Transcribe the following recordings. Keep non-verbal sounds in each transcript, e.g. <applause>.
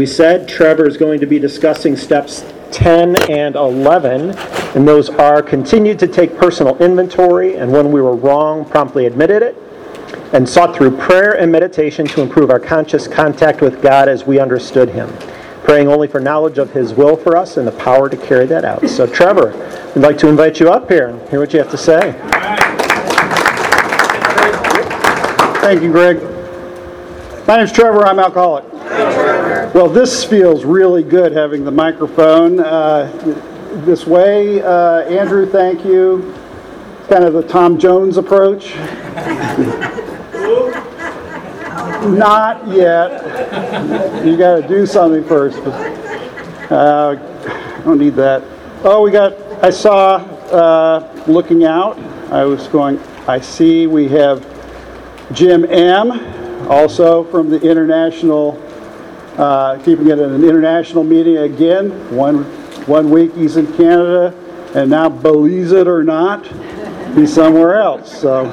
We said Trevor is going to be discussing steps 10 and 11, and those are continued to take personal inventory, and when we were wrong, promptly admitted it, and sought through prayer and meditation to improve our conscious contact with God as we understood Him, praying only for knowledge of His will for us and the power to carry that out. So, Trevor, I'd like to invite you up here and hear what you have to say. Thank you, Greg. My name is Trevor. I'm alcoholic. Well, this feels really good having the microphone uh, this way. Uh, Andrew, thank you. Kind of the Tom Jones approach. Not yet. You got to do something first. Uh, I don't need that. Oh, we got. I saw uh, looking out. I was going. I see we have Jim M. Also from the international uh, keeping it at an international meeting again. One, one week he's in Canada, and now, believe it or not, he's somewhere else. So,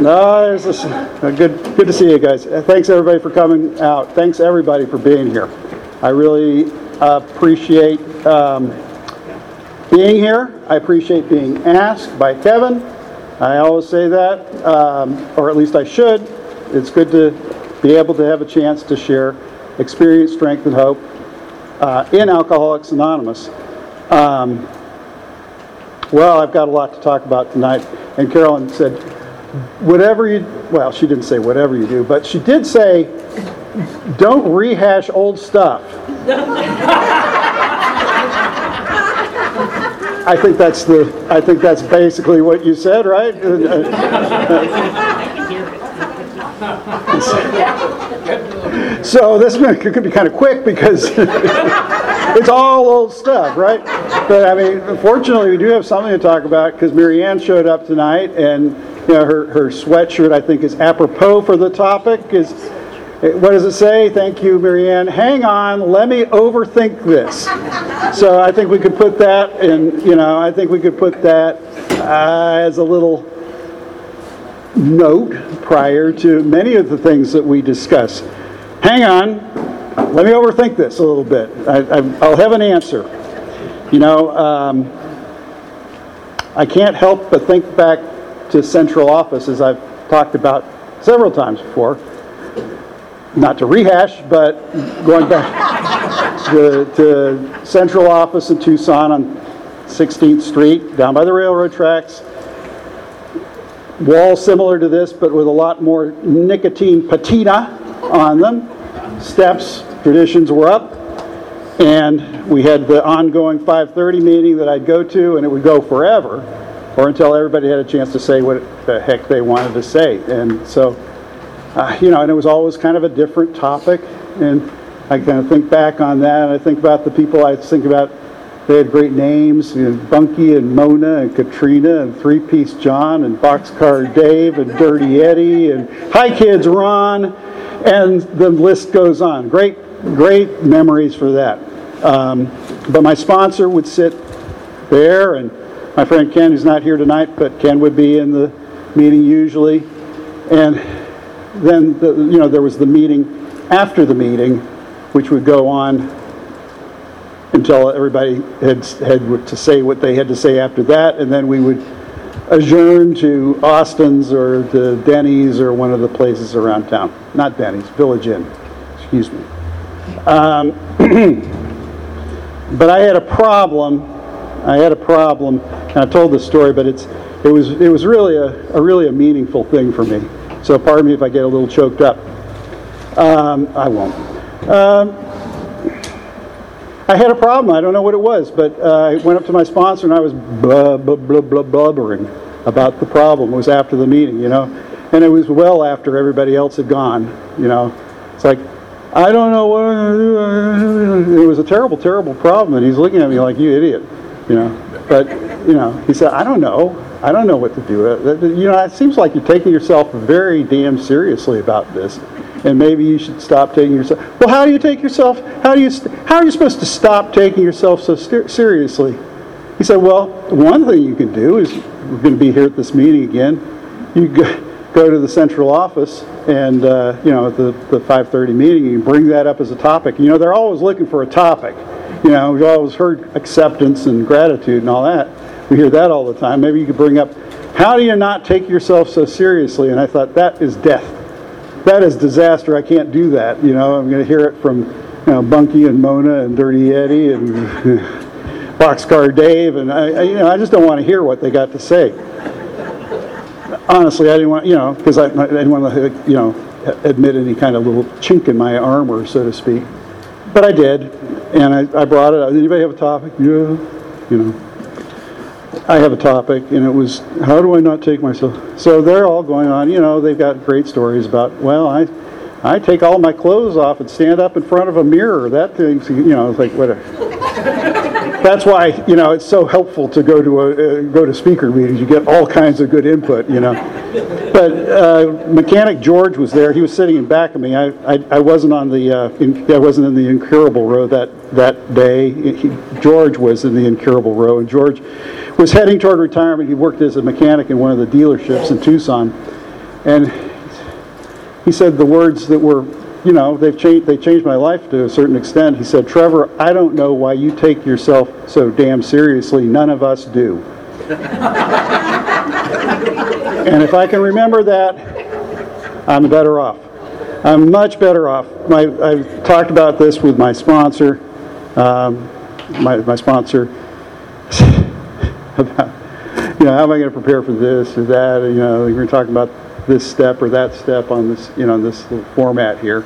no, there's this, uh, good, good to see you guys. Uh, Thanks everybody for coming out. Thanks everybody for being here. I really appreciate um, being here. I appreciate being asked by Kevin. I always say that, um, or at least I should. It's good to be able to have a chance to share experience, strength, and hope uh, in Alcoholics Anonymous. Um, well, I've got a lot to talk about tonight. And Carolyn said, whatever you, well, she didn't say whatever you do, but she did say, don't rehash old stuff. I think that's the, I think that's basically what you said, right? <laughs> So this <laughs> could be kind of quick because <laughs> it's all old stuff, right? But I mean, fortunately, we do have something to talk about because Marianne showed up tonight, and you know her her sweatshirt I think is apropos for the topic. Is what does it say? Thank you, Marianne. Hang on, let me overthink this. So I think we could put that in. You know, I think we could put that uh, as a little note prior to many of the things that we discuss. Hang on, let me overthink this a little bit. I, will have an answer. You know, um, I can't help but think back to central office, as I've talked about several times before. Not to rehash, but going back <laughs> to, to central office in Tucson on 16th Street, down by the railroad tracks Wall similar to this, but with a lot more nicotine patina on them. Steps, traditions were up. And we had the ongoing 5:30 meeting that I'd go to, and it would go forever, or until everybody had a chance to say what the heck they wanted to say. And so, uh, you know, and it was always kind of a different topic. And I kind of think back on that, and I think about the people I think about they had great names, you know, Bunky and Mona and Katrina and Three Piece John and Boxcar Dave and Dirty Eddie and Hi Kids Ron, and the list goes on. Great, great memories for that. Um, but my sponsor would sit there, and my friend Ken, who's not here tonight, but Ken would be in the meeting usually. And then, the, you know, there was the meeting after the meeting, which would go on until everybody had, had to say what they had to say after that, and then we would adjourn to Austin's or the Denny's or one of the places around town. Not Denny's, Village Inn, excuse me. Um, <clears throat> but I had a problem. I had a problem, and I told this story, but it's it was it was really a, a really a meaningful thing for me. So pardon me if I get a little choked up. Um, I won't. Um, I had a problem. I don't know what it was, but uh, I went up to my sponsor and I was blah, blah, blah, blah, blubbering about the problem. It was after the meeting, you know, and it was well after everybody else had gone, you know. It's like, I don't know what I'm do. It was a terrible, terrible problem, and he's looking at me like, you idiot, you know. But, you know, he said, I don't know. I don't know what to do. You know, it seems like you're taking yourself very damn seriously about this and maybe you should stop taking yourself. Well, how do you take yourself? How do you? How are you supposed to stop taking yourself so seriously? He said, well, one thing you can do is we're going to be here at this meeting again. You go, to the central office and, uh, you know, at the, the 5:30 meeting, you bring that up as a topic. You know, they're always looking for a topic. You know, we've always heard acceptance and gratitude and all that. We hear that all the time. Maybe you could bring up, how do you not take yourself so seriously? And I thought, that is death. That is disaster. I can't do that. You know, I'm going to hear it from, you know, Bunky and Mona and Dirty Eddie and <laughs> Boxcar Dave, and I, you know, I just don't want to hear what they got to say honestly, I didn't want, you know, because I, I didn't want to, you know, admit any kind of little chink in my armor, so to speak. But I did, and I, I brought it up. Anybody have a topic? Yeah, you know. I have a topic, and it was, how do I not take myself? So they're all going on, you know, they've got great stories about, well, I, I take all my clothes off and stand up in front of a mirror. That thing's, you know, it's like, whatever that's why you know it's so helpful to go to a uh, go to speaker meetings. You get all kinds of good input, you know. But uh, mechanic George was there. He was sitting in back of me. I I, I wasn't on the uh, in, I wasn't in the incurable row that that day. He, George was in the incurable row, and George was heading toward retirement. He worked as a mechanic in one of the dealerships in Tucson, and he said the words that were you know, they've changed, they changed my life to a certain extent. He said, Trevor, I don't know why you take yourself so damn seriously. None of us do. <laughs> and if I can remember that, I'm better off. I'm much better off. My, I've talked about this with my sponsor, um, my, my sponsor, <laughs> about, you know, how am I going to prepare for this or that? You know, we're talking about this step or that step on this, you know, this little format here.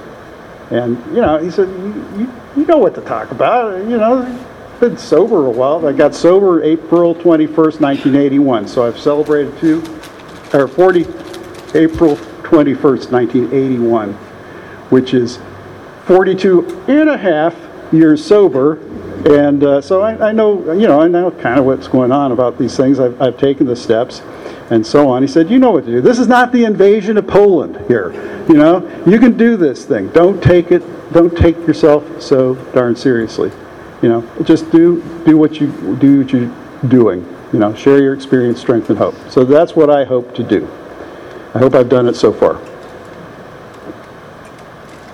And, you know, he said, you, you, know what to talk about. You know, been sober a while. I got sober April 21st, 1981. So I've celebrated two, or 40, April 21st, 1981, which is 42 and a half years sober. And uh, so I, I know, you know, I know kind of what's going on about these things. I've, I've taken the steps and so on. He said, You know what to do. This is not the invasion of Poland here. You know, you can do this thing. Don't take it, don't take yourself so darn seriously. You know, just do do what you do what you're doing. You know, share your experience, strength, and hope. So that's what I hope to do. I hope I've done it so far.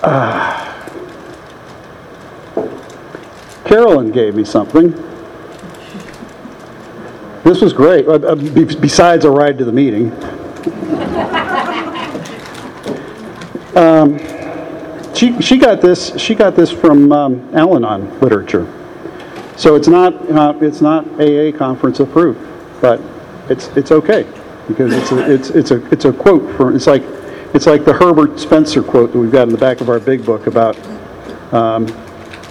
Uh, Carolyn gave me something. This was great, uh, uh, besides a ride to the meeting. <laughs> Um, she, she got this she got this from um, Al-Anon literature, so it's not uh, it's not AA conference approved, but it's it's okay because it's a, it's it's a it's a quote from it's like it's like the Herbert Spencer quote that we've got in the back of our big book about um,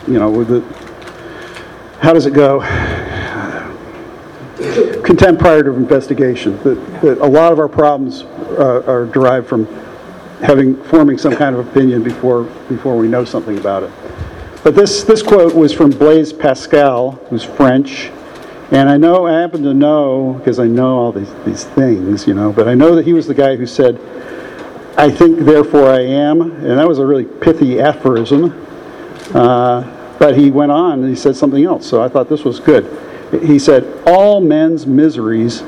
you know with the how does it go contempt prior to investigation. That, that a lot of our problems uh, are derived from having forming some kind of opinion before before we know something about it. But this this quote was from Blaise Pascal, who's French, and I know I happen to know because I know all these these things, you know. But I know that he was the guy who said, "I think, therefore I am," and that was a really pithy aphorism. Uh, but he went on and he said something else, so I thought this was good he said, All men's miseries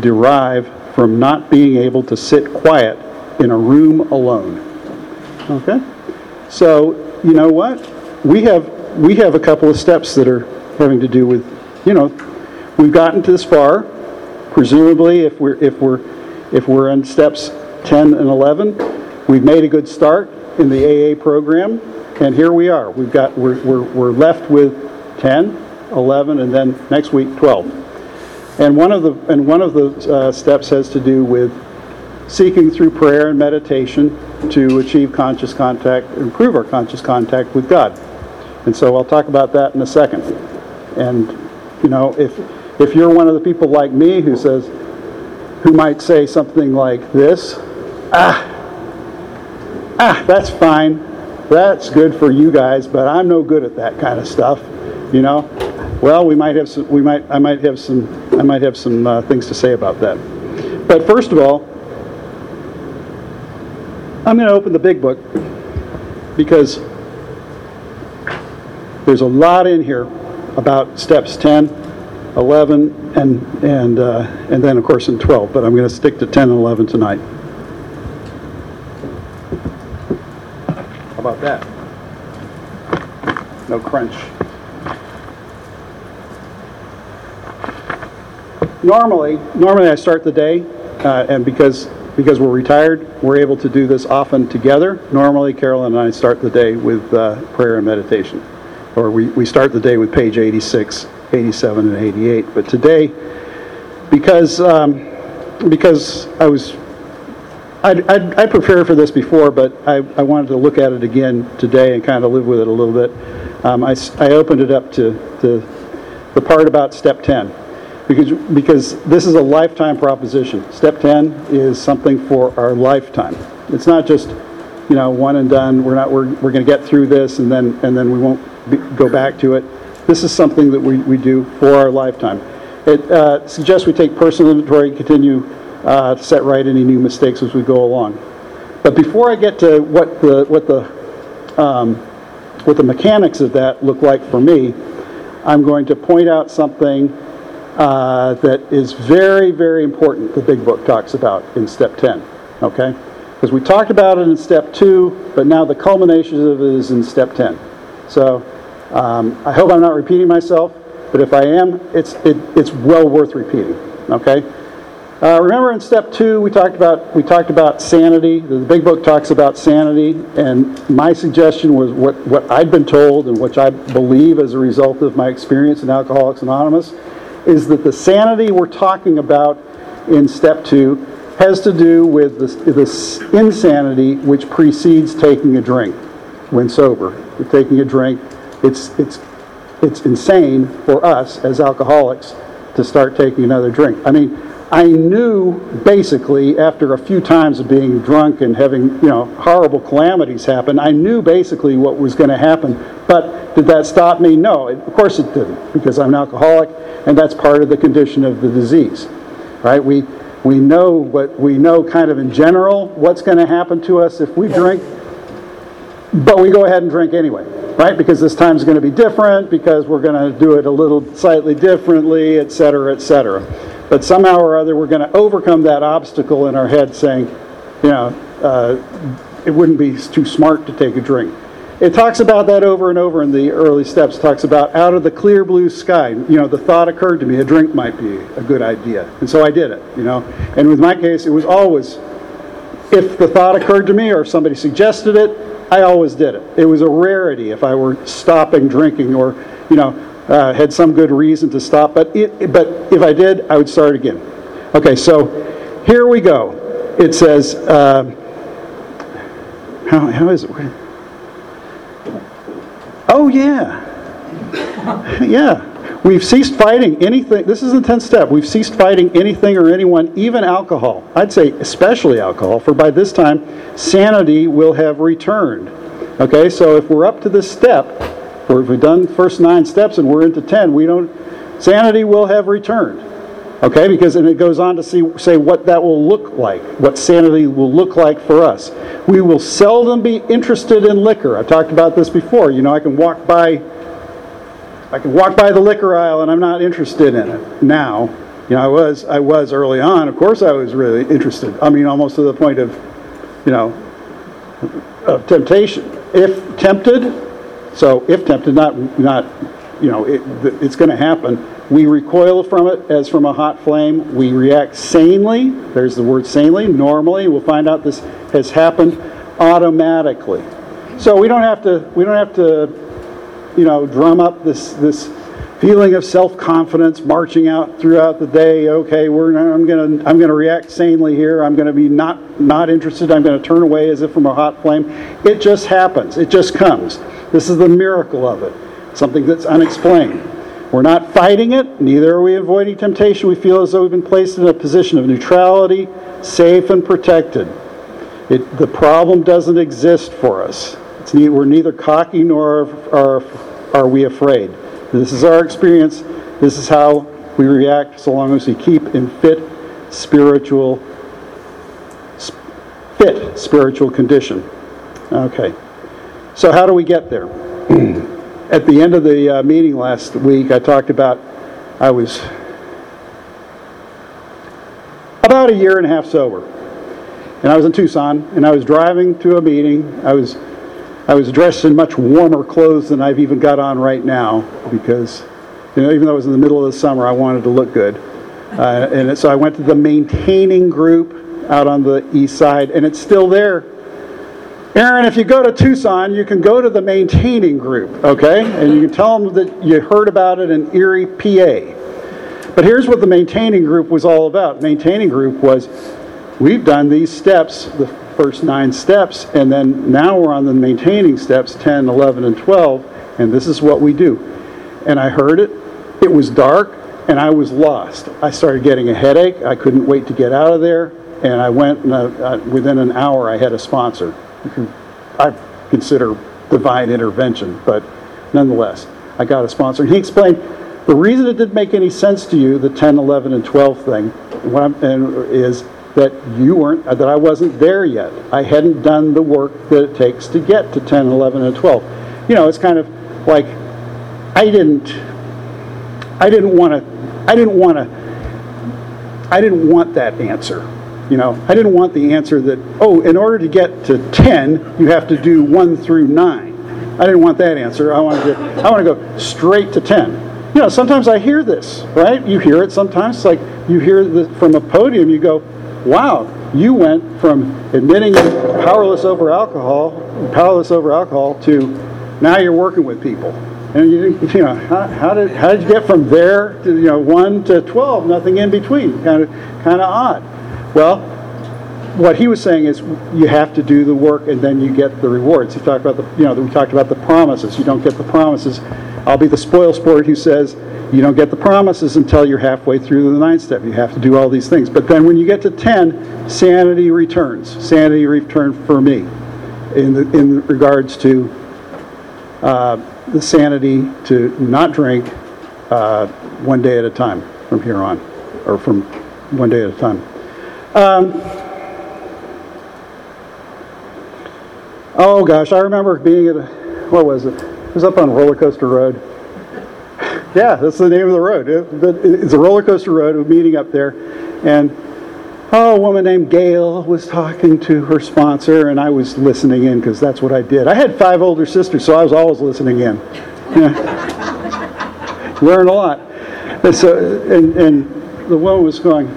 derive from not being able to sit quiet in a room alone. Okay? So, you know what? We have we have a couple of steps that are having to do with, you know, we've gotten to this far. Presumably, if we're if we're if we're in steps 10 and 11, we've made a good start in the AA program, and here we are. We've got we're we're, we're left with 10, 11, and then next week 12. And one of the and one of the uh, steps has to do with seeking through prayer and meditation to achieve conscious contact, improve our conscious contact with God. And so I'll talk about that in a second. And you know, if if you're one of the people like me who says who might say something like this, ah, ah, that's fine. That's good for you guys, but I'm no good at that kind of stuff. You know, well, we might have some, we might, I might have some, I might have some uh, things to say about that. But first of all, I'm going to open the big book because there's a lot in here about steps 10, 11, and and uh, and then of course in 12. But I'm going to stick to 10 and 11 tonight. How about that? No crunch. Normally, normally I start the day, uh, and because, because we're retired, we're able to do this often together. Normally, Carolyn and I start the day with uh, prayer and meditation. Or we, we start the day with page 86, 87, and 88. But today, because, um, because I was, I'd, I prepared for this before, but I, I wanted to look at it again today and kind of live with it a little bit. Um, I, I opened it up to, to the part about step 10 because, because this is a lifetime proposition. Step 10 is something for our lifetime. It's not just, you know, one and done, we're not, we're, we're going to get through this and then, and then we won't be, go back to it. This is something that we, we do for our lifetime. It uh, suggests we take personal inventory and continue uh, to set right any new mistakes as we go along. But before I get to what the, what the, um, what the mechanics of that look like for me, I'm going to point out something uh, that is very, very important, the Big Book talks about in step 10, okay? Because we talked about it in step 2, but now the culmination of it is in step 10. So um, I hope I'm not repeating myself, but if I am, it's, it, it's well worth repeating, okay? Uh, remember in step two, we talked about we talked about sanity. The big book talks about sanity, and my suggestion was what, what I'd been told and which I believe as a result of my experience in Alcoholics Anonymous, is that the sanity we're talking about in step two has to do with this, this insanity which precedes taking a drink when sober. With taking a drink, it's it's it's insane for us as alcoholics to start taking another drink. I mean, I knew basically after a few times of being drunk and having, you know, horrible calamities happen, I knew basically what was going to happen. But did that stop me? No, it, of course it didn't, because I'm an alcoholic and that's part of the condition of the disease. Right? We we know what we know kind of in general what's going to happen to us if we drink but we go ahead and drink anyway, right? Because this time's going to be different, because we're going to do it a little slightly differently, et cetera, et cetera. But somehow or other, we're going to overcome that obstacle in our head saying, you know, uh, it wouldn't be too smart to take a drink. It talks about that over and over in the early steps. It talks about out of the clear blue sky. You know, the thought occurred to me, a drink might be a good idea. And so I did it, you know. And with my case, it was always if the thought occurred to me or somebody suggested it, I always did it. It was a rarity if I were stopping drinking or, you know, uh, had some good reason to stop. But it, but if I did, I would start again. Okay, so here we go. It says, uh, how, how is it? Oh yeah, <laughs> yeah. We've ceased fighting anything. This is the 10th step. We've ceased fighting anything or anyone, even alcohol. I'd say especially alcohol, for by this time, sanity will have returned. Okay, so if we're up to this step, or if we've done the first nine steps and we're into 10, we don't, sanity will have returned. Okay, because and it goes on to see, say what that will look like, what sanity will look like for us. We will seldom be interested in liquor. I've talked about this before. You know, I can walk by I can walk by the liquor aisle and I'm not interested in it now. You know, I was I was early on. Of course, I was really interested. I mean, almost to the point of, you know, of temptation. If tempted, so if tempted, not not, you know, it, it's going to happen. We recoil from it as from a hot flame. We react sanely. There's the word sanely. Normally, we'll find out this has happened automatically. So we don't have to. We don't have to you know, drum up this this feeling of self-confidence marching out throughout the day. Okay, we're I'm going to I'm going to react sanely here. I'm going to be not not interested. I'm going to turn away as if from a hot flame. It just happens. It just comes. This is the miracle of it. Something that's unexplained. We're not fighting it, neither are we avoiding temptation. We feel as though we've been placed in a position of neutrality, safe and protected. It, the problem doesn't exist for us. It's we're neither cocky nor are, are we afraid. This is our experience. This is how we react so long as we keep in fit spiritual sp- fit spiritual condition. Okay. So how do we get there? <clears throat> At the end of the uh, meeting last week, I talked about I was about a year and a half sober. And I was in Tucson, and I was driving to a meeting. I was I was dressed in much warmer clothes than I've even got on right now because, you know, even though it was in the middle of the summer, I wanted to look good. Uh, and so I went to the maintaining group out on the east side, and it's still there. Aaron, if you go to Tucson, you can go to the maintaining group, okay? And you can tell them that you heard about it in Erie, PA. But here's what the maintaining group was all about. Maintaining group was we've done these steps, the first nine steps, and then now we're on the maintaining steps 10, 11, and 12, and this is what we do. And I heard it, it was dark, and I was lost. I started getting a headache, I couldn't wait to get out of there, and I went, and uh, uh, within an hour, I had a sponsor. I consider divine intervention, but nonetheless, I got a sponsor. And he explained the reason it didn't make any sense to you, the 10, 11, and 12 thing, what I'm, and is that you weren't, uh, that I wasn't there yet. I hadn't done the work that it takes to get to 10, 11, and 12. You know, it's kind of like I didn't, I didn't want to, I didn't want to, I didn't want that answer. You know, I didn't want the answer that, oh, in order to get to 10, you have to do 1 through 9. I didn't want that answer. I wanted to, I want to go straight to 10. You know, sometimes I hear this, right? You hear it sometimes. It's like you hear the, from a podium, you go, wow, you went from admitting powerless over alcohol, powerless over alcohol, to now you're working with people. And you, you know, how, how did how did you get from there to you know one to twelve, nothing in between? Kind of kind of odd. Well, what he was saying is you have to do the work and then you get the rewards. He talked about the you know we talked about the promises. You don't get the promises. I'll be the spoil sport who says you don't get the promises until you're halfway through the ninth step. You have to do all these things. But then when you get to 10, sanity returns. Sanity returns for me in, the, in regards to uh, the sanity to not drink uh, one day at a time from here on, or from one day at a time. Um, oh gosh, I remember being at a, what was it? It was up on Roller Coaster Road. Yeah, that's the name of the road. It, it's a roller coaster road. We're meeting up there, and oh, a woman named Gail was talking to her sponsor, and I was listening in because that's what I did. I had five older sisters, so I was always listening in. Yeah. <laughs> Learn a lot. And so, and, and the woman was going.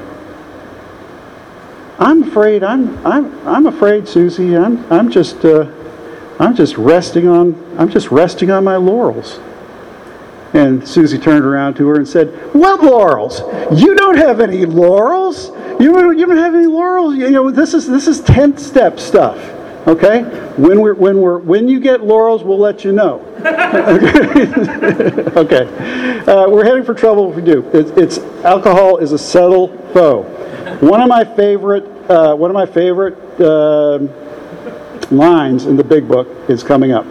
I'm afraid. I'm. I'm. I'm afraid, Susie. I'm. I'm just. Uh, I'm just resting on. I'm just resting on my laurels. And Susie turned around to her and said, What laurels? You don't have any laurels. You don't, you don't have any laurels. You know, this is this is 10th step stuff. Okay? When we're when we're when you get laurels, we'll let you know. <laughs> okay. Uh, we're heading for trouble if we do. It's, it's alcohol is a subtle foe. One of my favorite uh, one of my favorite uh, lines in the big book is coming up.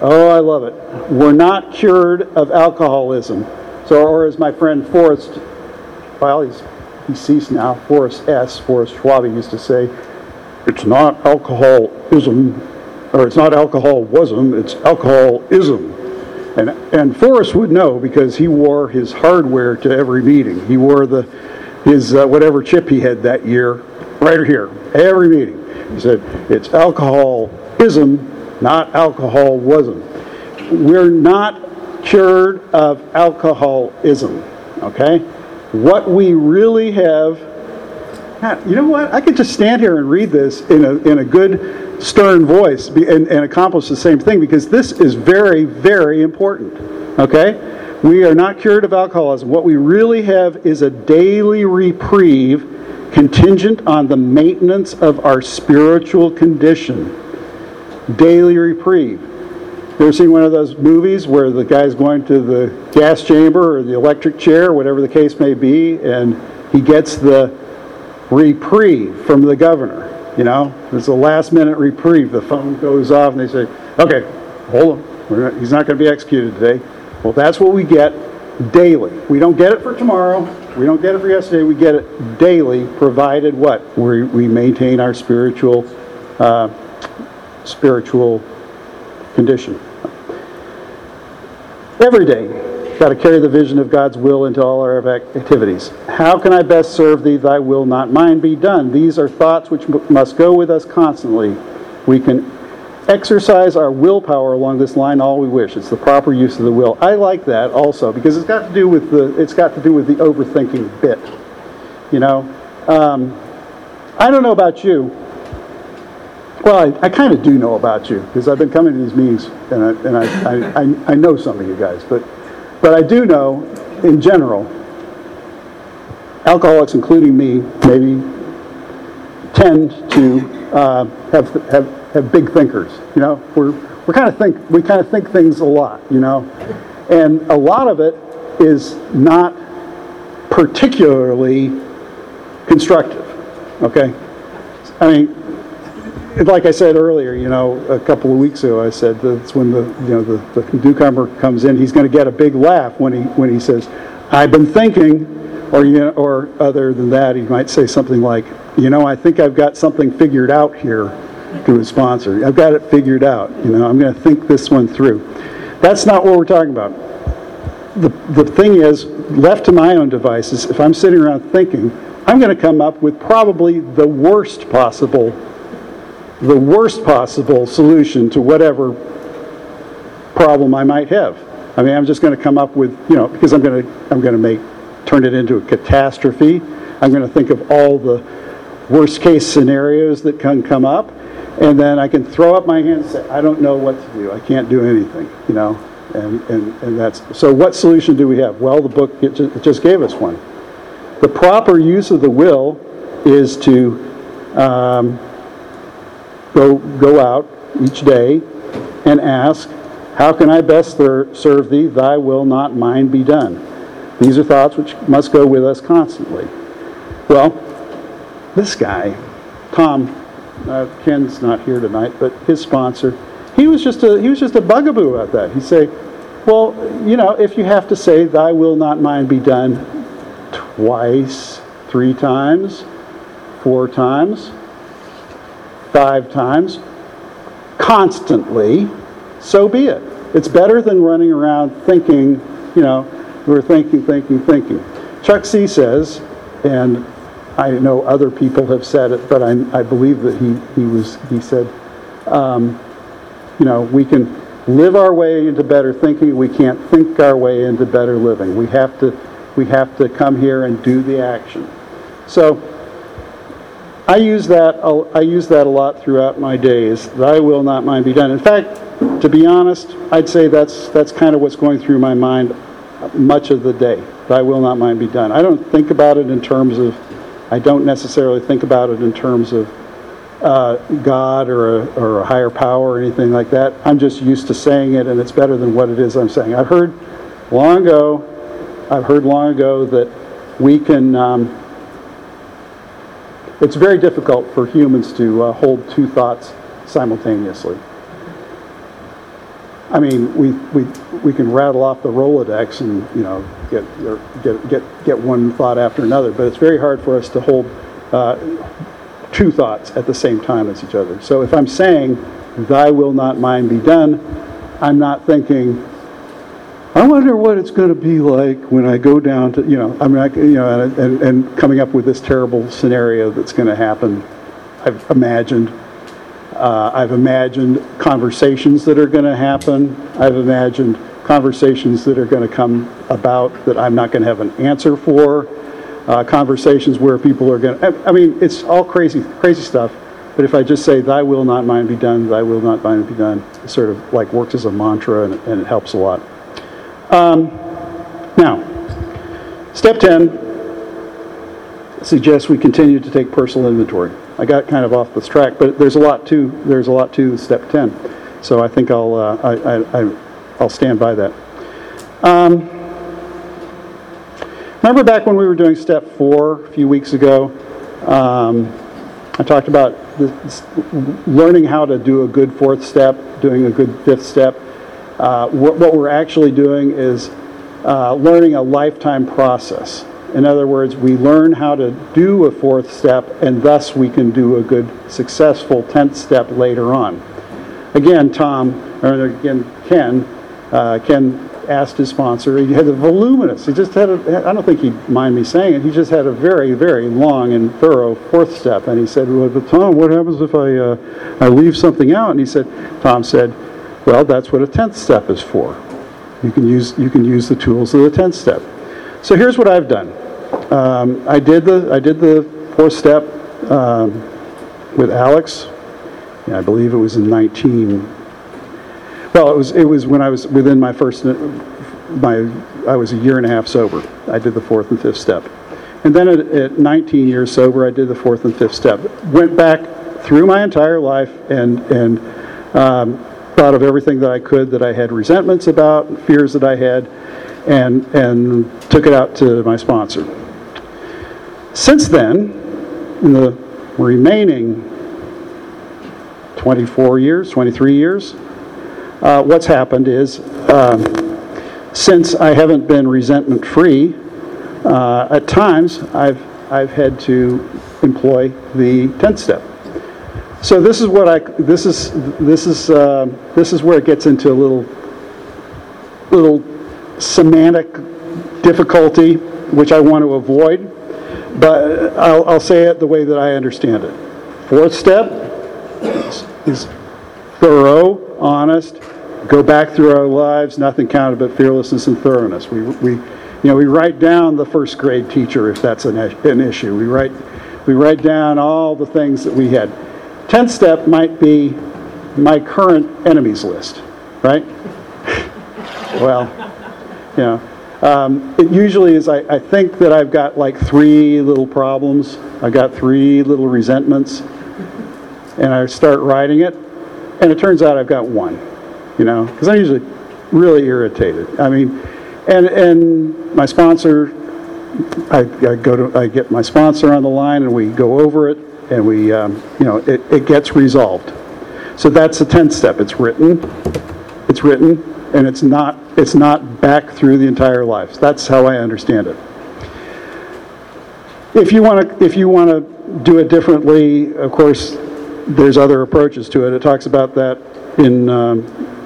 Oh, I love it. We're not cured of alcoholism. So, or as my friend Forrest, well, he's deceased now, Forrest S., Forrest Schwabe used to say, it's not alcoholism, or it's not alcoholism, it's alcoholism. And, and Forrest would know because he wore his hardware to every meeting. He wore the, his uh, whatever chip he had that year, right here, every meeting. He said, it's alcoholism, not alcoholism. We're not cured of alcoholism, okay? What we really have, you know what? I could just stand here and read this in a, in a good, stern voice and, and accomplish the same thing because this is very, very important, okay? We are not cured of alcoholism. What we really have is a daily reprieve contingent on the maintenance of our spiritual condition daily reprieve. You ever seen one of those movies where the guy's going to the gas chamber or the electric chair, whatever the case may be, and he gets the reprieve from the governor? You know, it's a last minute reprieve. The phone goes off and they say, okay, hold on. Not, he's not going to be executed today. Well, that's what we get daily. We don't get it for tomorrow. We don't get it for yesterday. We get it daily, provided what? We, we maintain our spiritual uh, spiritual condition. Every day, got to carry the vision of God's will into all our activities. How can I best serve thee? Thy will, not mine, be done. These are thoughts which must go with us constantly. We can exercise our willpower along this line all we wish. It's the proper use of the will. I like that also because it's got to do with the it's got to do with the overthinking bit. You know, um, I don't know about you. Well, I, I kind of do know about you because I've been coming to these meetings and I, and I, I, I, know some of you guys, but but I do know in general, alcoholics, including me, maybe tend to uh, have, have, have big thinkers. You know, we're, we're kind of think, we kind of think things a lot, you know, and a lot of it is not particularly constructive, okay? I mean, like I said earlier, you know, a couple of weeks ago, I said that's when the, you know, the, the newcomer comes in, he's going to get a big laugh when he, when he says, I've been thinking, or, you know, or other than that, he might say something like, you know, I think I've got something figured out here to a sponsor. I've got it figured out. You know, I'm going to think this one through. That's not what we're talking about. The, the thing is, left to my own devices, if I'm sitting around thinking, I'm going to come up with probably the worst possible, the worst possible solution to whatever problem I might have. I mean, I'm just going to come up with, you know, because I'm going to, I'm going to make, turn it into a catastrophe. I'm going to think of all the worst case scenarios that can come up, and then I can throw up my hands and say, I don't know what to do. I can't do anything, you know, and, and, and that's, so what solution do we have? Well, the book it ju- it just gave us one. The proper use of the will is to um, go, go out each day and ask, How can I best ser- serve thee? Thy will, not mine, be done. These are thoughts which must go with us constantly. Well, this guy, Tom, uh, Ken's not here tonight, but his sponsor, he was just a he was just a bugaboo about that. He'd say, "Well, you know, if you have to say, Thy will, not mine, be done,' twice, three times, four times, five times, constantly, so be it. It's better than running around thinking, you know, we're thinking, thinking, thinking. Chuck C says, and I know other people have said it, but I, I believe that he, he was he said, um, you know, we can live our way into better thinking. We can't think our way into better living. We have to we have to come here and do the action. So I use that I use that a lot throughout my days. Thy will, not mine, be done. In fact, to be honest, I'd say that's that's kind of what's going through my mind much of the day. Thy will, not mine, be done. I don't think about it in terms of I don't necessarily think about it in terms of uh, God or a, or a higher power or anything like that. I'm just used to saying it, and it's better than what it is I'm saying. I've heard long ago, I've heard long ago that we can. Um, it's very difficult for humans to uh, hold two thoughts simultaneously. I mean, we, we, we can rattle off the Rolodex and, you know, get, or get, get, get one thought after another, but it's very hard for us to hold uh, two thoughts at the same time as each other. So if I'm saying, thy will not mine be done, I'm not thinking, I wonder what it's going to be like when I go down to, you know, I'm not, you know, and, and, and coming up with this terrible scenario that's going to happen. I've imagined uh, I've imagined conversations that are going to happen. I've imagined conversations that are going to come about that I'm not going to have an answer for. Uh, conversations where people are going to, I mean, it's all crazy, crazy stuff. But if I just say, Thy will not mine be done, Thy will not mine be done, it sort of like works as a mantra and, and it helps a lot. Um, now, step 10 suggests we continue to take personal inventory. I got kind of off this track, but there's a lot to there's a lot to step 10. So I think I'll uh, I, I, I'll stand by that. Um, remember back when we were doing step four a few weeks ago? Um, I talked about learning how to do a good fourth step, doing a good fifth step. Uh, what, what, we're actually doing is uh, learning a lifetime process. In other words, we learn how to do a fourth step, and thus we can do a good, successful tenth step later on. Again, Tom, or again, Ken, uh, Ken asked his sponsor, he had a voluminous, he just had a, I don't think he'd mind me saying it, he just had a very, very long and thorough fourth step. And he said, well, but Tom, what happens if I, uh, I leave something out? And he said, Tom said, well, that's what a 10th step is for. You can use, you can use the tools of the 10th step. So here's what I've done. Um, I did the, I did the fourth step um, with Alex. I believe it was in 19, well, it was, it was when I was within my first, my, I was a year and a half sober. I did the fourth and fifth step. And then at, at 19 years sober, I did the fourth and fifth step. Went back through my entire life and, and um, thought of everything that I could that I had resentments about, fears that I had, and, and took it out to my sponsor. Since then, in the remaining 24 years, 23 years, uh, what's happened is um, since I haven't been resentment free, uh, at times I've, I've had to employ the 10th step. So this is what I, this is, this is, uh, this is where it gets into a little, little semantic difficulty, which I want to avoid, but I'll, I'll say it the way that I understand it. Fourth step is- is thorough, honest, go back through our lives, nothing counted but fearlessness and thoroughness. We, we, you know, we write down the first grade teacher if that's an, an issue. We write, we write down all the things that we had. Tenth step might be my current enemies list, right? <laughs> Well, you know, um, it usually is, I, I think that I've got like three little problems. I've got three little resentments. And I start writing it, and it turns out I've got one, you know, because I'm usually really irritated. I mean, and, and my sponsor, I, I go to, I get my sponsor on the line and we go over it and we, um, you know, it, it gets resolved. So that's the 10th step. It's written, it's written, and it's not, it's not back through the entire life. That's how I understand it. If you want to, if you want to do it differently, of course, there's other approaches to it. It talks about that in, um,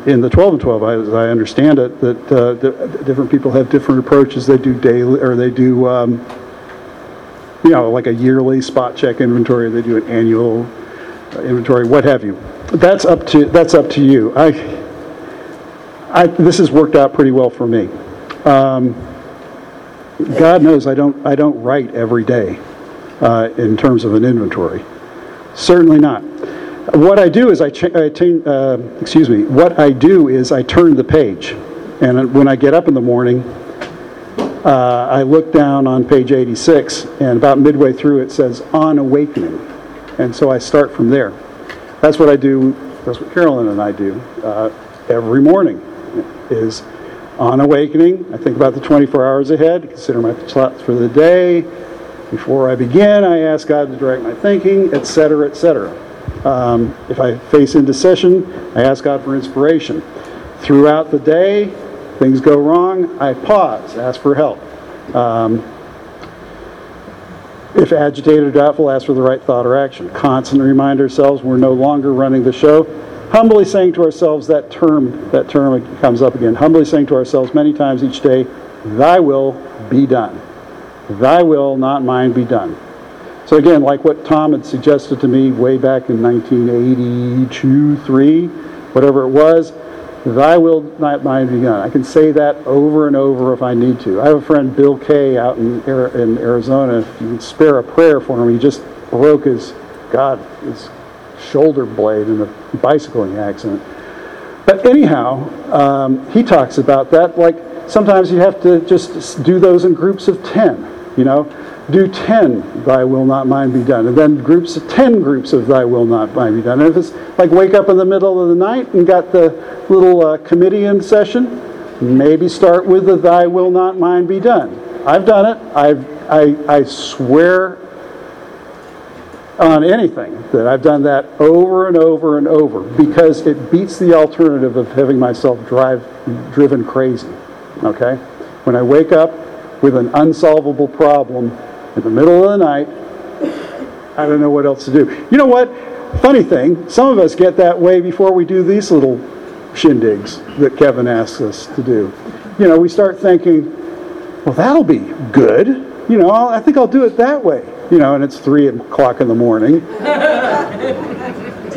in the 12 and 12, as I understand it, that uh, the- different people have different approaches. They do daily, or they do, um, you know, like a yearly spot check inventory, they do an annual uh, inventory, what have you. That's up to, that's up to you. I, I, this has worked out pretty well for me. Um, God knows I don't, I don't write every day uh, in terms of an inventory. Certainly not. What I do is I, cha- uh, excuse me, what I do is I turn the page. And when I get up in the morning, uh, I look down on page 86, and about midway through it says On Awakening. And so I start from there. That's what I do, that's what Carolyn and I do uh, every morning, is On Awakening. I think about the 24 hours ahead, consider my thoughts for the day. Before I begin, I ask God to direct my thinking, etc., etc. Um, if I face into session, I ask God for inspiration. Throughout the day, things go wrong, I pause, ask for help. Um, if agitated or doubtful, ask for the right thought or action. Constantly remind ourselves we're no longer running the show. Humbly saying to ourselves that term, that term comes up again. Humbly saying to ourselves many times each day, Thy will be done. Thy will, not mine, be done. So again, like what Tom had suggested to me way back in 1982, 3, whatever it was, Thy will, not mine, be done. I can say that over and over if I need to. I have a friend, Bill Kay, out in, in Arizona. If you can spare a prayer for him, he just broke his, God, his shoulder blade in a bicycling accident. But anyhow, um, he talks about that. Like sometimes you have to just do those in groups of 10, you know. Do 10, thy will not mine be done. And then groups of 10 groups of thy will not mine be done. And if it's like wake up in the middle of the night and got the little uh, committee in session, maybe start with the thy will not mine be done. I've done it. I've, I, I swear on anything that I've done that over and over and over because it beats the alternative of having myself drive driven crazy. Okay? When I wake up with an unsolvable problem in the middle of the night, I don't know what else to do. You know what? Funny thing, some of us get that way before we do these little shindigs that Kevin asks us to do. you know, we start thinking, well, that'll be good. You know, I think I'll do it that way. You know, and it's three o'clock in the morning.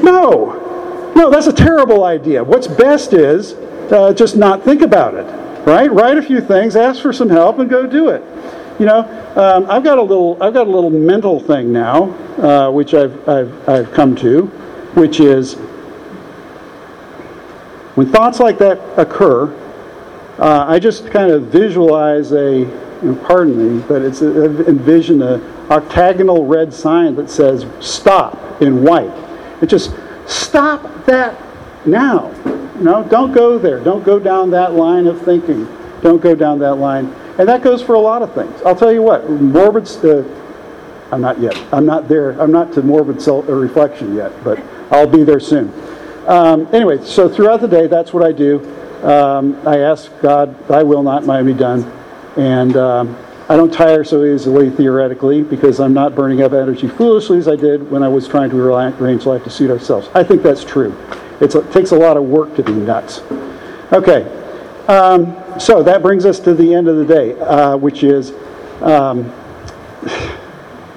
No, no, that's a terrible idea. What's best is uh, just not think about it, right? Write a few things, ask for some help, and go do it. You know, um, I've got a little, I've got a little mental thing now, uh, which I've, I've, I've come to, which is when thoughts like that occur, uh, I just kind of visualize a, pardon me, but it's a, envision a octagonal red sign that says "Stop" in white. It just stop that now. Know, don't go there. Don't go down that line of thinking. Don't go down that line. And that goes for a lot of things. I'll tell you what. Morbid. Uh, I'm not yet. I'm not there. I'm not to morbid self uh, reflection yet, but I'll be there soon. Um, anyway, so throughout the day, that's what I do. Um, I ask God, Thy will not mine be done. And um, I don't tire so easily theoretically because I'm not burning up energy foolishly as I did when I was trying to arrange life to suit ourselves. I think that's true. It's, it takes a lot of work to be nuts. Okay, um, so that brings us to the end of the day, uh, which is um,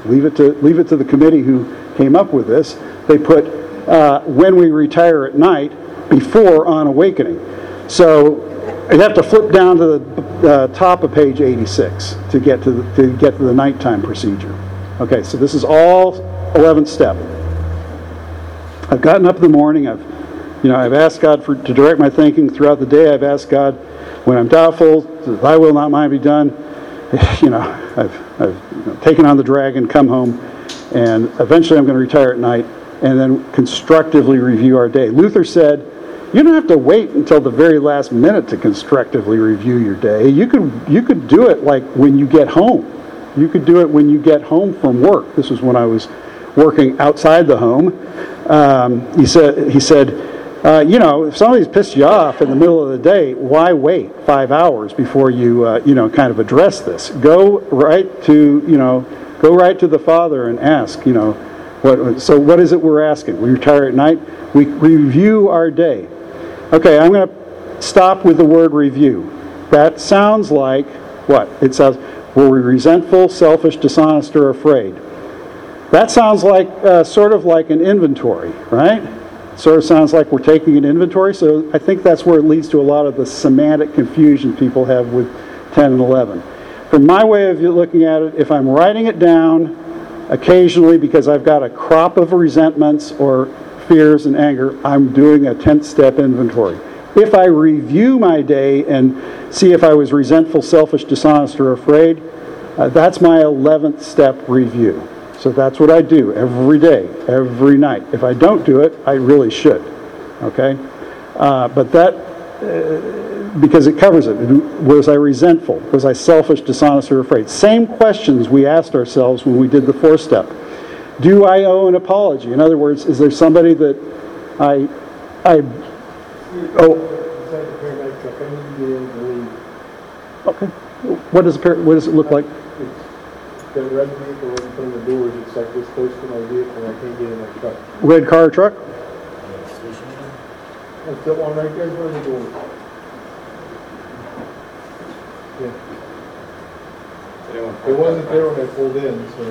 leave it to leave it to the committee who came up with this. They put uh, when we retire at night before on awakening. So you'd have to flip down to the uh, top of page 86 to get to the, to get to the nighttime procedure. Okay, so this is all 11th step. I've gotten up in the morning. I've you know I've asked God for to direct my thinking throughout the day. I've asked God when I'm doubtful, Thy will not mine be done. <laughs> You know I've I've you know, taken on the dragon, come home, and eventually I'm going to retire at night, and then constructively review our day. Luther said you don't have to wait until the very last minute to constructively review your day. You could you could do it like when you get home. You could do it when you get home from work. This was when I was working outside the home. Um, he said he said, uh, you know, if somebody's pissed you off in the middle of the day, why wait five hours before you uh, you know kind of address this? Go right to you know go right to the Father and ask. You know, what, so what is it we're asking? We retire at night. We review our day. Okay, I'm going to stop with the word review. That sounds like what? It says, were we resentful, selfish, dishonest, or afraid? That sounds like uh, sort of like an inventory, right? Sort of sounds like we're taking an inventory. So I think that's where it leads to a lot of the semantic confusion people have with 10 and 11. From my way of looking at it, if I'm writing it down occasionally because I've got a crop of resentments or fears, and anger, I'm doing a 10th step inventory. If I review my day and see if I was resentful, selfish, dishonest, or afraid, uh, that's my 11th step review. So that's what I do every day, every night. If I don't do it, I really should. Okay? Uh, but that, uh, because it covers it. Was I resentful? Was I selfish, dishonest, or afraid? Same questions we asked ourselves when we did the four step. Do I owe an apology? In other words, is there somebody that I, I, oh. Okay. What does, what does it look like? A red in front of the doors, it's like this close to my vehicle, and I can't get in my truck. Red car or truck? That's that one right there in front of the door. Yeah. It wasn't there when I pulled in, so.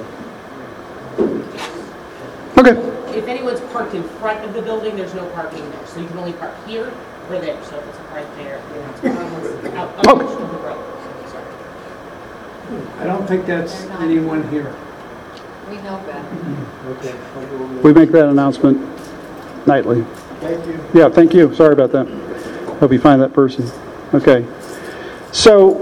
Okay. If anyone's parked in front of the building, there's no parking there, so you can only park here or there, so if it's parked there, you know, it's out, out Okay. Oh, oh, the road. Sorry. I don't think that's anyone here. We know better. Okay. I'll go over there. We make that announcement nightly. Thank you. Yeah, thank you. Sorry about that. Hope you find that person. Okay. So,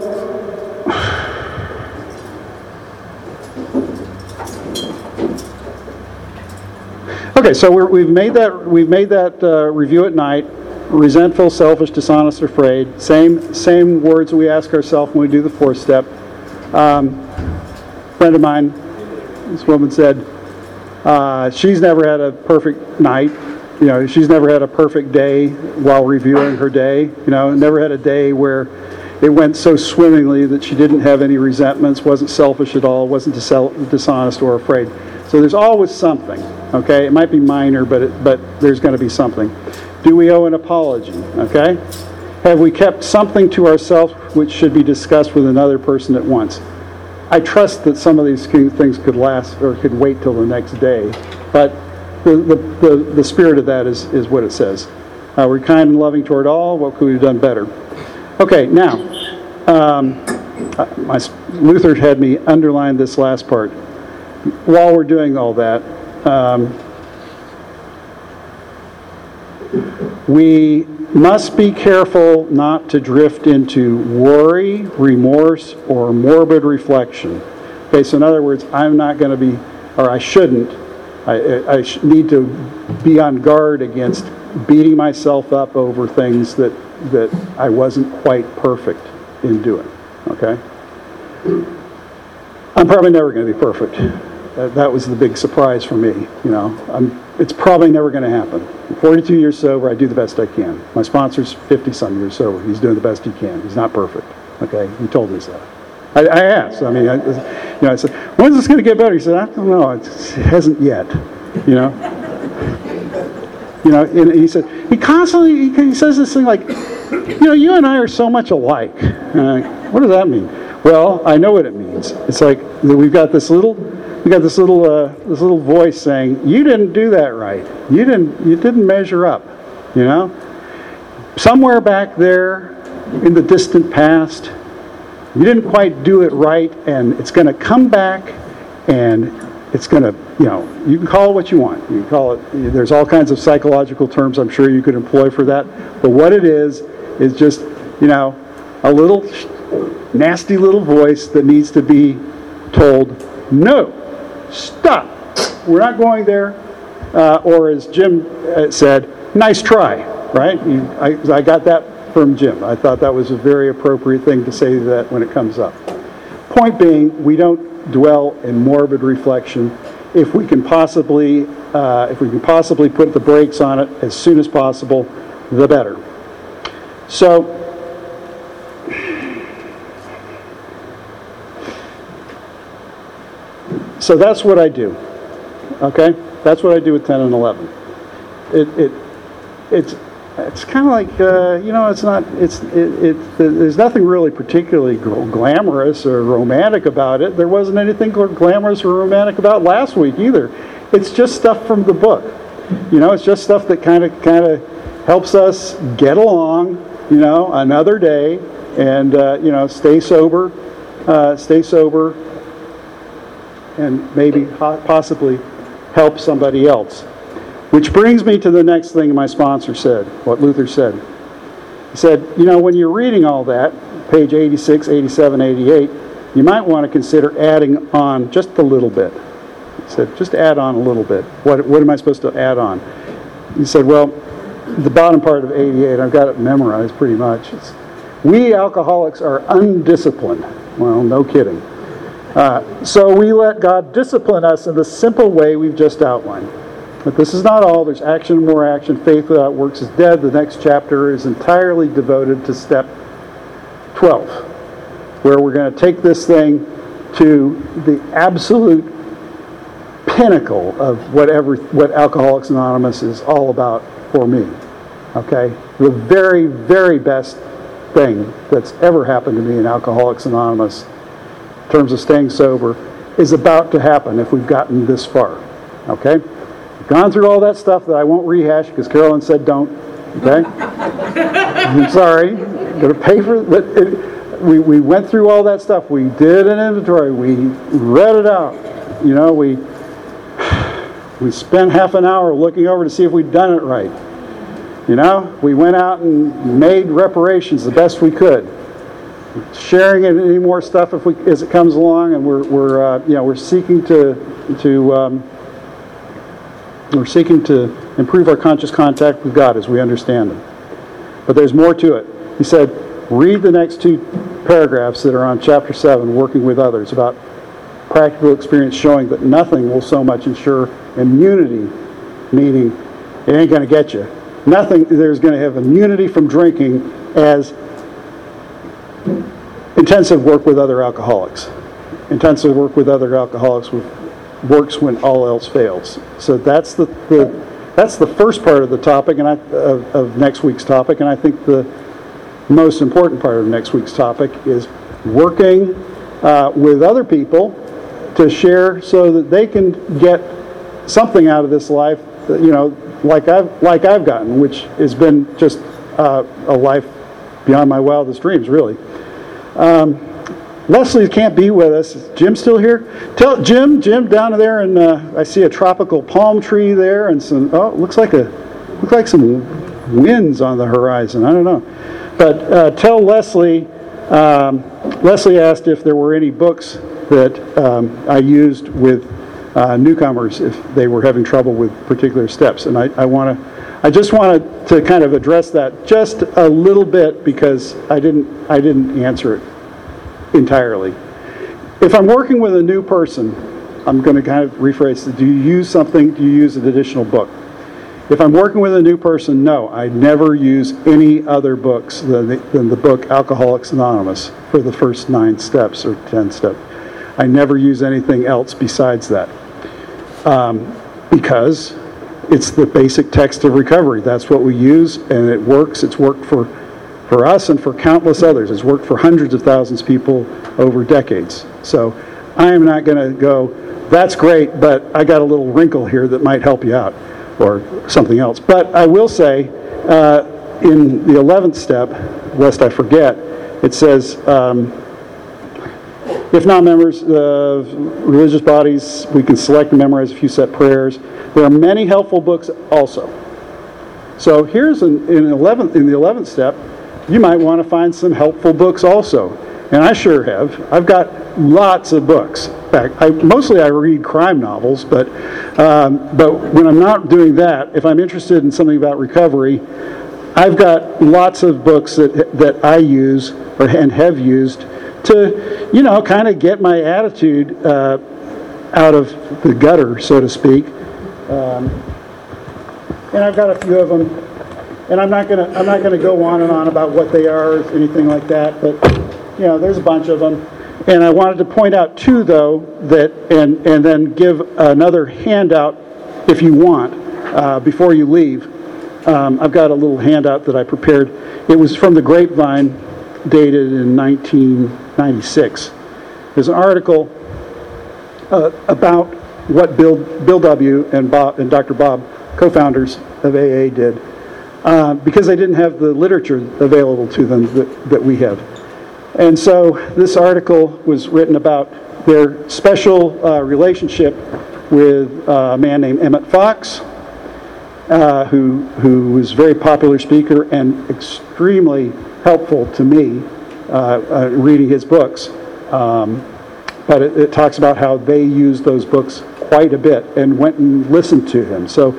okay, so we're, we've made that, we've made that uh, review at night. Resentful, selfish, dishonest, afraid. Same, same words we ask ourselves when we do the fourth step. Um, friend of mine, this woman said, uh, she's never had a perfect night. You know, she's never had a perfect day while reviewing her day. You know, never had a day where it went so swimmingly that she didn't have any resentments, wasn't selfish at all, wasn't dis- dishonest or afraid. So there's always something. Okay, it might be minor, but it, but there's going to be something. Do we owe an apology? Okay, Have we kept something to ourselves which should be discussed with another person at once? I trust that some of these things could last or could wait till the next day, but the, the, the, the spirit of that is, is what it says. Uh, we're kind and loving toward all, what could we have done better? Okay, now, um, uh, my, Luther had me underline this last part. While we're doing all that, um, we must be careful not to drift into worry, remorse, or morbid reflection. Okay, so in other words, I'm not going to be, or I shouldn't, I, I- sh- need to be on guard against beating myself up over things that, that I wasn't quite perfect in doing, okay? I'm probably never going to be perfect. That, that was the big surprise for me, you know. I'm, it's probably never going to happen. I'm 42 years sober, I do the best I can. My sponsor's 50-some years sober, he's doing the best he can. He's not perfect, okay? He told me so. I, I asked, I mean, I, you know, I said, when's this going to get better? He said, I don't know, it hasn't yet, you know? <laughs> You know, and he said, he constantly, he, he says this thing like, you know, you and I are so much alike. I, what does that mean? Well, I know what it means. It's like we've got this little, we got this little, uh, this little voice saying, "You didn't do that right. You didn't, you didn't measure up." You know, somewhere back there in the distant past, you didn't quite do it right, and it's going to come back, and it's going to, you know, you can call it what you want. You call it. There's all kinds of psychological terms I'm sure you could employ for that, but what it is is just, you know, a little nasty little voice that needs to be told, no, stop, we're not going there. Uh, or as Jim uh, said, nice try, right? I, I got that from Jim. I thought that was a very appropriate thing to say that when it comes up. Point being, we don't dwell in morbid reflection. If we can possibly, uh, if we can possibly put the brakes on it as soon as possible, the better. So, so that's what I do. Okay, that's what I do with 10 and 11. It, it, it's, it's kind of like uh, you know, it's not, it's, it, it, there's nothing really particularly glamorous or romantic about it. There wasn't anything glamorous or romantic about last week either. It's just stuff from the book. You know, it's just stuff that kind of, kind of helps us get along. You know, another day, and uh, you know, stay sober, uh, stay sober, and maybe possibly help somebody else. Which brings me to the next thing my sponsor said, what Luther said. He said, you know, when you're reading all that, page 86, 87, 88, you might want to consider adding on just a little bit. He said, just add on a little bit. What, what am I supposed to add on? He said, well, the bottom part of 88, I've got it memorized pretty much. It's, we alcoholics are undisciplined. Well, no kidding. Uh, so we let God discipline us in the simple way we've just outlined. But this is not all. There's action, more action. Faith without works is dead. The next chapter is entirely devoted to step 12, where we're going to take this thing to the absolute pinnacle of whatever what Alcoholics Anonymous is all about for me. Okay? The very, very best thing that's ever happened to me in Alcoholics Anonymous terms of staying sober is about to happen if we've gotten this far. Okay? Gone through all that stuff that I won't rehash because Carolyn said don't. Okay? <laughs> I'm sorry. Going to pay for it. We, we went through all that stuff. We did an inventory. We read it out. You know, we <sighs> we spent half an hour looking over to see if we'd done it right. You know, we went out and made reparations the best we could sharing any more stuff if we, as it comes along, and we're, we're, uh, you know, we're seeking to, to, um, we're seeking to improve our conscious contact with God as we understand Him. But there's more to it. He said, read the next two paragraphs that are on chapter 7, Working with Others, about practical experience showing that nothing will so much ensure immunity, meaning it ain't going to get you. Nothing, there's going to have immunity from drinking as intensive work with other alcoholics. Intensive work with other alcoholics works when all else fails. So that's the, the that's the first part of the topic and I, of, of next week's topic, and I think the most important part of next week's topic is working uh, with other people to share so that they can get something out of this life, that, you know, like I've, like I've gotten, which has been just uh, a life beyond my wildest dreams, really. Um, Leslie can't be with us. Is Jim still here? Tell Jim, Jim down there, and uh, I see a tropical palm tree there, and some. Oh, looks like a, looks like some winds on the horizon. I don't know, but uh, tell Leslie. Um, Leslie asked if there were any books that um, I used with uh, newcomers if they were having trouble with particular steps, and I, I want to. I just wanted to kind of address that just a little bit because I didn't I didn't answer it entirely. If I'm working with a new person, I'm going to kind of rephrase it. Do you use something? Do you use an additional book? If I'm working with a new person, no, I never use any other books than the, than the book Alcoholics Anonymous for the first nine steps or ten steps. I never use anything else besides that. Um, because it's the basic text of recovery. That's what we use, and it works. It's worked for for us and for countless others. It's worked for hundreds of thousands of people over decades. So I am not going to go, that's great, but I got a little wrinkle here that might help you out, or something else. But I will say, uh, in the 11th step, lest I forget, it says, um, if not members of religious bodies, we can select and memorize a few set prayers. There are many helpful books also. So here's an, in 11th, in the 11th step, you might want to find some helpful books also. And I sure have. I've got lots of books. In fact, I, mostly I read crime novels, but, um, but when I'm not doing that, if I'm interested in something about recovery, I've got lots of books that, that I use or, and have used to, you know, kind of get my attitude uh, out of the gutter, so to speak. Um, and I've got a few of them and I'm not gonna, I'm not gonna go on and on about what they are or anything like that, but, you know, there's a bunch of them. And I wanted to point out too, though, that, and, and then give another handout if you want, uh, before you leave. Um, I've got a little handout that I prepared. It was from the Grapevine, dated in 1996. There's an article uh, about what Bill, Bill W. and Bob, and Dr. Bob, co-founders of AA, did uh, because they didn't have the literature available to them that, that we have. And so this article was written about their special uh, relationship with uh, a man named Emmett Fox, uh, who, who was a very popular speaker and extremely helpful to me uh, uh, reading his books. Um, but it, it talks about how they used those books quite a bit and went and listened to him. So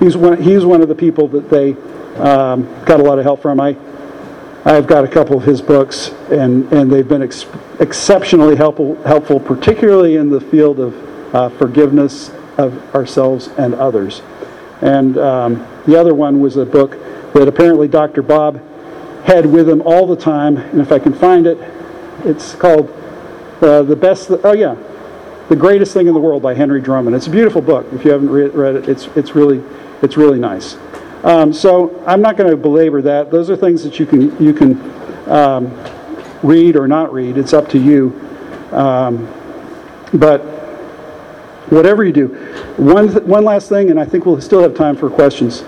he's one, he's one of the people that they um, got a lot of help from. I, I've got a couple of his books, and, and they've been ex- exceptionally helpful, helpful, particularly in the field of uh, forgiveness of ourselves and others. And um, the other one was a book that apparently Dr. Bob had with him all the time, and if I can find it, it's called uh, The Best, oh yeah, The Greatest Thing in the World by Henry Drummond. It's a beautiful book. If you haven't re- read it, it's, it's, really, it's really nice. Um, so I'm not going to belabor that. Those are things that you can you can um, read or not read. It's up to you. Um, but whatever you do, one th- one last thing, and I think we'll still have time for questions.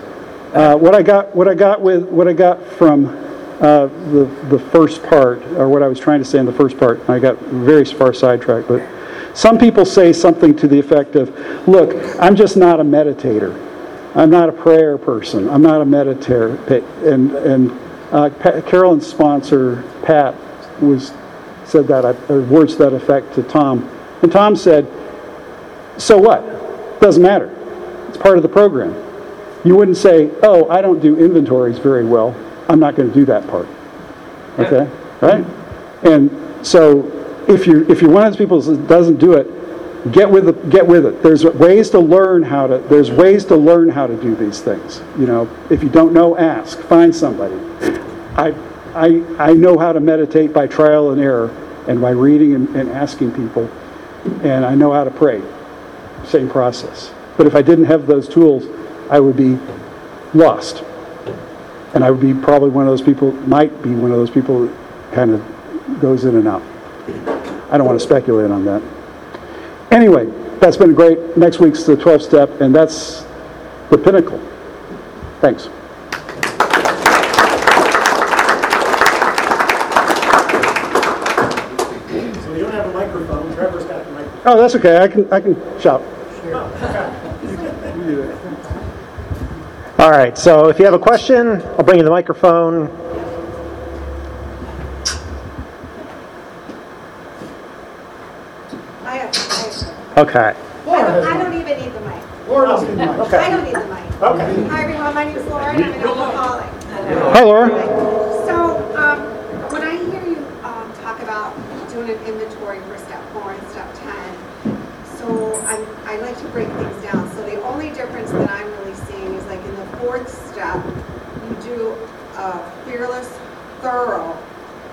Uh, what I got what I got with what I got from uh, the the first part, or what I was trying to say in the first part, I got very far sidetracked, but. Some people say something to the effect of, look, I'm just not a meditator. I'm not a prayer person. I'm not a meditator. And, and uh, Carolyn's sponsor, Pat, was said that, or words to that effect to Tom. And Tom said, so what? Doesn't matter. It's part of the program. You wouldn't say, oh, I don't do inventories very well. I'm not going to do that part. Okay? Right? And so if you're, if you're one of those people that doesn't do it, get with it, get with it. There's ways to learn how to there's ways to learn how to do these things. You know, if you don't know, ask. Find somebody. I I I know how to meditate by trial and error and by reading and, and asking people. And I know how to pray. Same process. But if I didn't have those tools, I would be lost. And I would be probably one of those people, might be one of those people that kind of goes in and out. I don't want to speculate on that. Anyway, that's been great. Next week's the 12th step, and that's the pinnacle. Thanks. So we don't have a microphone, Trevor's got the microphone. Oh, that's okay. I can, I can shout. <laughs> All right, so if you have a question, I'll bring you the microphone. I have, I have. Okay. I don't, I don't even need the mic. Okay. I don't need the mic. Okay. Hi, everyone, my name is Lauren, I'm an alcoholic. Hi, Laura. So, um, when I hear you, um, talk about doing an inventory for step four and step 10, so I'm, I like to break things down. So the only difference that I'm really seeing is like in the fourth step, a fearless, thorough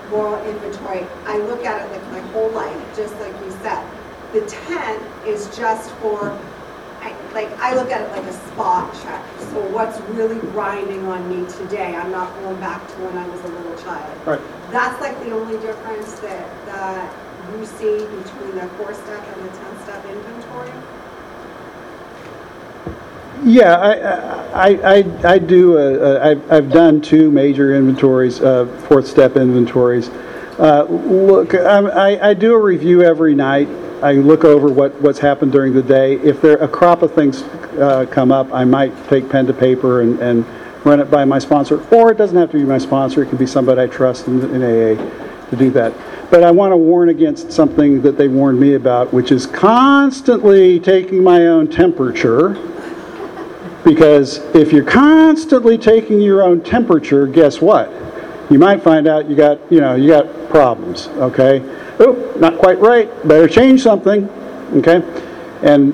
moral inventory. I look at it like my whole life, just like you said. The 10 is just for I, like, I look at it like a spot check. So what's really grinding on me today? I'm not going back to when I was a little child. Right. That's like the only difference that, that you see between the four step and the 10 step inventory? Yeah, I, I, I, I do, uh, uh, I've, I've done two major inventories, uh, fourth step inventories. Uh, look, I, I do a review every night. I look over what, what's happened during the day. If there, a crop of things, uh, come up, I might take pen to paper and, and run it by my sponsor. Or it doesn't have to be my sponsor, it can be somebody I trust in, in AA to do that. But I want to warn against something that they warned me about, which is constantly taking my own temperature. Because if you're constantly taking your own temperature, guess what? You might find out you got, you know, you got problems, okay? Oop, not quite right, better change something, okay? And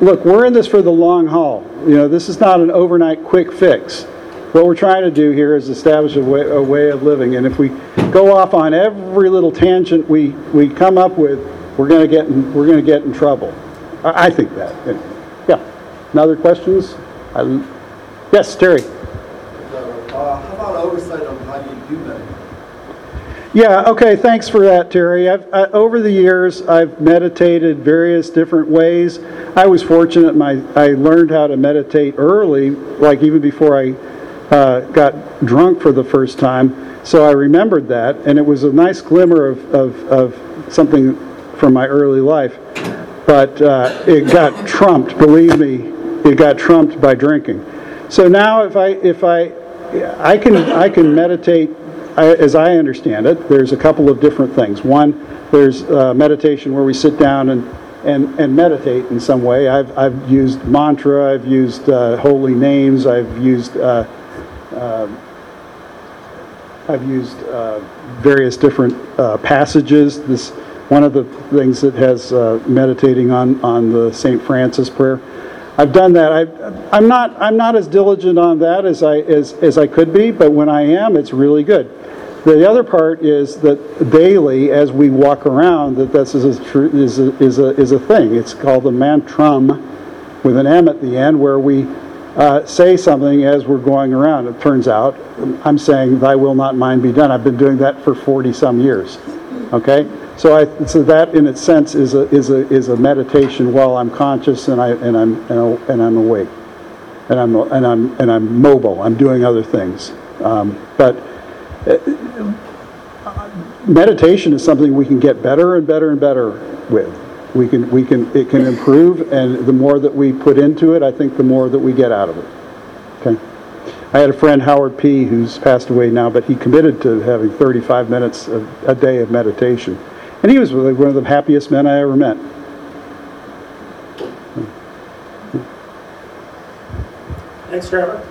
look, we're in this for the long haul. You know, this is not an overnight quick fix. What we're trying to do here is establish a way, a way of living, and if we go off on every little tangent we, we come up with, we're gonna get, in- we're gonna get in trouble. I, I think that, anyway. yeah. Any other questions? I- Yes, Terry? Uh, How about oversight on how you do that? Yeah, okay, thanks for that, Terry. I've, I, over the years, I've meditated various different ways. I was fortunate, my, I learned how to meditate early, like even before I uh, got drunk for the first time. So I remembered that, and it was a nice glimmer of, of, of something from my early life. But uh, it got trumped, believe me, it got trumped by drinking. So now if I, if I, I can, I can meditate, I- as I understand it, there's a couple of different things. One, there's uh, meditation where we sit down and, and, and meditate in some way. I've, I've used mantra, I've used uh, holy names, I've used, uh, I've used uh, various different uh, passages. This, one of the things that has uh, meditating on, on the St. Francis prayer. I've done that. I, I'm not, I'm not as diligent on that as I, as, as I could be, but when I am, it's really good. The other part is that daily, as we walk around, that this is a, tr- is a, is a, is a thing. It's called the mantram with an M at the end, where we uh, say something as we're going around. It turns out, I'm saying, "Thy will not mine be done." I've been doing that for 40-some years. Okay, so I, so that in its sense is a is a is a meditation while I'm conscious and I and I'm and I'm- awake, and I'm and I'm and I'm mobile. I'm doing other things, um, but meditation is something we can get better and better and better with. We can, we can, it can improve, and the more that we put into it, I think the more that we get out of it. Okay? I had a friend, Howard P., who's passed away now, but he committed to having 35 minutes of, a day of meditation. And he was really one of the happiest men I ever met. Thanks, Trevor.